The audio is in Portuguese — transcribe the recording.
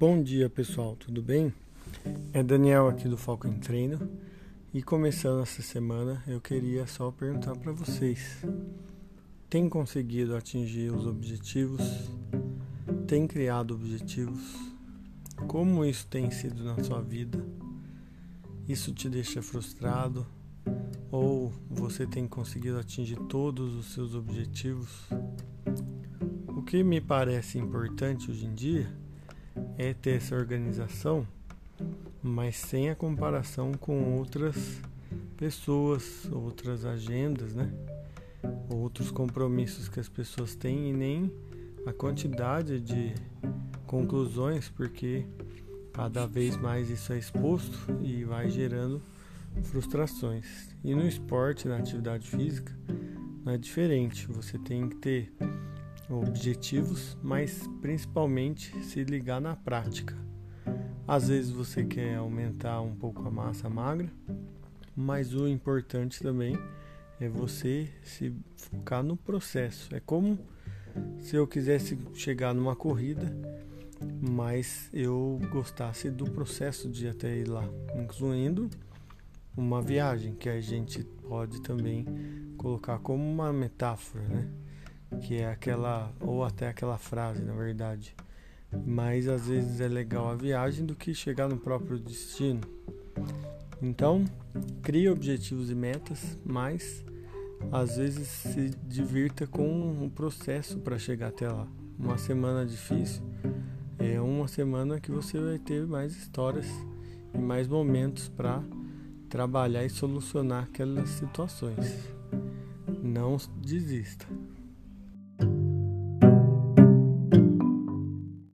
Bom dia pessoal, tudo bem? É Daniel aqui do Foco em Treino e começando essa semana eu queria só perguntar para vocês: tem conseguido atingir os objetivos? Tem criado objetivos? Como isso tem sido na sua vida? Isso te deixa frustrado? Ou você tem conseguido atingir todos os seus objetivos? O que me parece importante hoje em dia é ter essa organização, mas sem a comparação com outras pessoas, outras agendas, né? Outros compromissos que as pessoas têm e nem a quantidade de conclusões, porque cada vez mais isso é exposto e vai gerando frustrações. E no esporte, na atividade física, não é diferente. Você tem que ter objetivos, mas principalmente se ligar na prática. Às vezes você quer aumentar um pouco a massa magra, mas o importante também é você se focar no processo. É como se eu quisesse chegar numa corrida, mas eu gostasse do processo de até ir lá, incluindo uma viagem que a gente pode também colocar como uma metáfora, né? Que é aquela ou até aquela frase, na verdade. Mas às vezes é legal a viagem do que chegar no próprio destino. Então, crie objetivos e metas, mas às vezes se divirta com o processo para chegar até lá. Uma semana difícil é uma semana que você vai ter mais histórias e mais momentos para trabalhar e solucionar aquelas situações. Não desista.